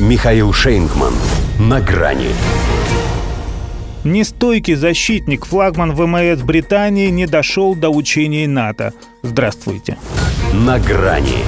Михаил Шейнгман. На грани. Нестойкий защитник флагман ВМС Британии не дошел до учений НАТО. Здравствуйте. На грани.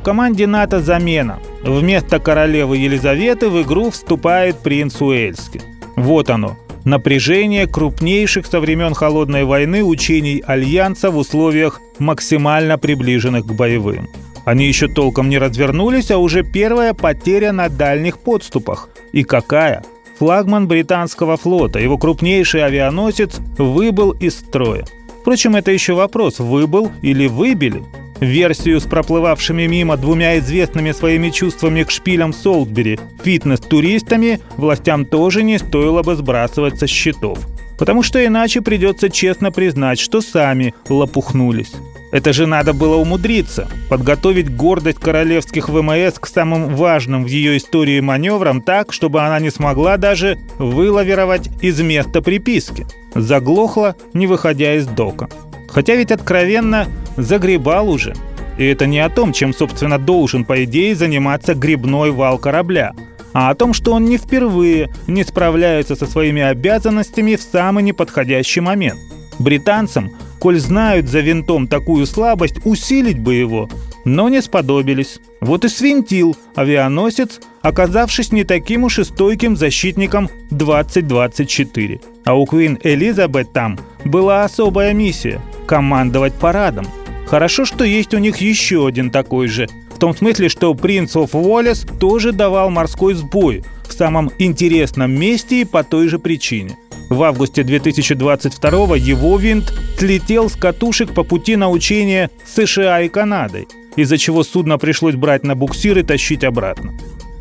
В команде НАТО замена. Вместо королевы Елизаветы в игру вступает принц Уэльский. Вот оно. Напряжение крупнейших со времен Холодной войны учений Альянса в условиях максимально приближенных к боевым. Они еще толком не развернулись, а уже первая потеря на дальних подступах. И какая? Флагман британского флота, его крупнейший авианосец, выбыл из строя. Впрочем, это еще вопрос, выбыл или выбили. Версию с проплывавшими мимо двумя известными своими чувствами к шпилям Солсбери фитнес-туристами властям тоже не стоило бы сбрасывать со счетов. Потому что иначе придется честно признать, что сами лопухнулись. Это же надо было умудриться, подготовить гордость королевских ВМС к самым важным в ее истории маневрам так, чтобы она не смогла даже вылавировать из места приписки. Заглохла, не выходя из дока. Хотя ведь откровенно загребал уже. И это не о том, чем, собственно, должен, по идее, заниматься грибной вал корабля, а о том, что он не впервые не справляется со своими обязанностями в самый неподходящий момент. Британцам, коль знают за винтом такую слабость, усилить бы его, но не сподобились. Вот и свинтил авианосец, оказавшись не таким уж и стойким защитником 2024. А у Квин Элизабет там была особая миссия – командовать парадом. Хорошо, что есть у них еще один такой же. В том смысле, что принц оф Уоллес тоже давал морской сбой в самом интересном месте и по той же причине. В августе 2022 его винт слетел с катушек по пути на учения США и Канадой, из-за чего судно пришлось брать на буксир и тащить обратно.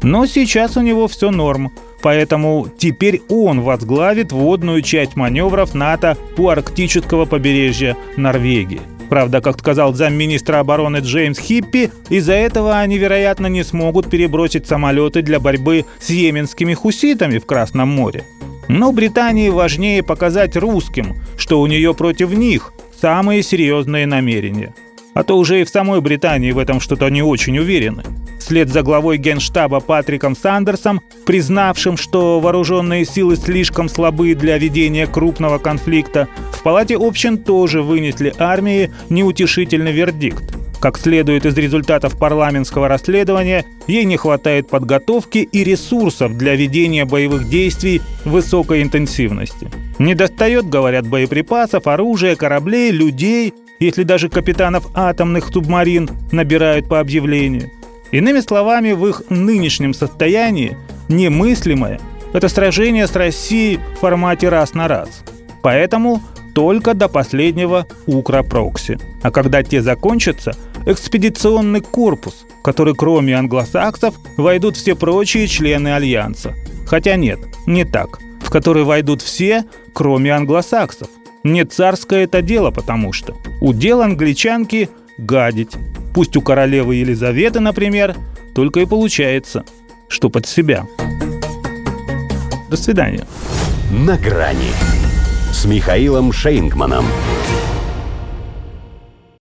Но сейчас у него все норм, поэтому теперь он возглавит водную часть маневров НАТО у арктического побережья Норвегии. Правда, как сказал замминистра обороны Джеймс Хиппи, из-за этого они, вероятно, не смогут перебросить самолеты для борьбы с йеменскими хуситами в Красном море. Но Британии важнее показать русским, что у нее против них самые серьезные намерения. А то уже и в самой Британии в этом что-то не очень уверены вслед за главой генштаба Патриком Сандерсом, признавшим, что вооруженные силы слишком слабы для ведения крупного конфликта, в Палате общин тоже вынесли армии неутешительный вердикт. Как следует из результатов парламентского расследования, ей не хватает подготовки и ресурсов для ведения боевых действий высокой интенсивности. Не достает, говорят, боеприпасов, оружия, кораблей, людей, если даже капитанов атомных субмарин набирают по объявлению. Иными словами, в их нынешнем состоянии немыслимое – это сражение с Россией в формате раз на раз. Поэтому только до последнего укропрокси. А когда те закончатся, экспедиционный корпус, который кроме англосаксов войдут все прочие члены Альянса. Хотя нет, не так. В который войдут все, кроме англосаксов. Не царское это дело, потому что удел англичанки – гадить. Пусть у королевы Елизаветы, например, только и получается, что под себя. До свидания. На грани с Михаилом Шейнгманом.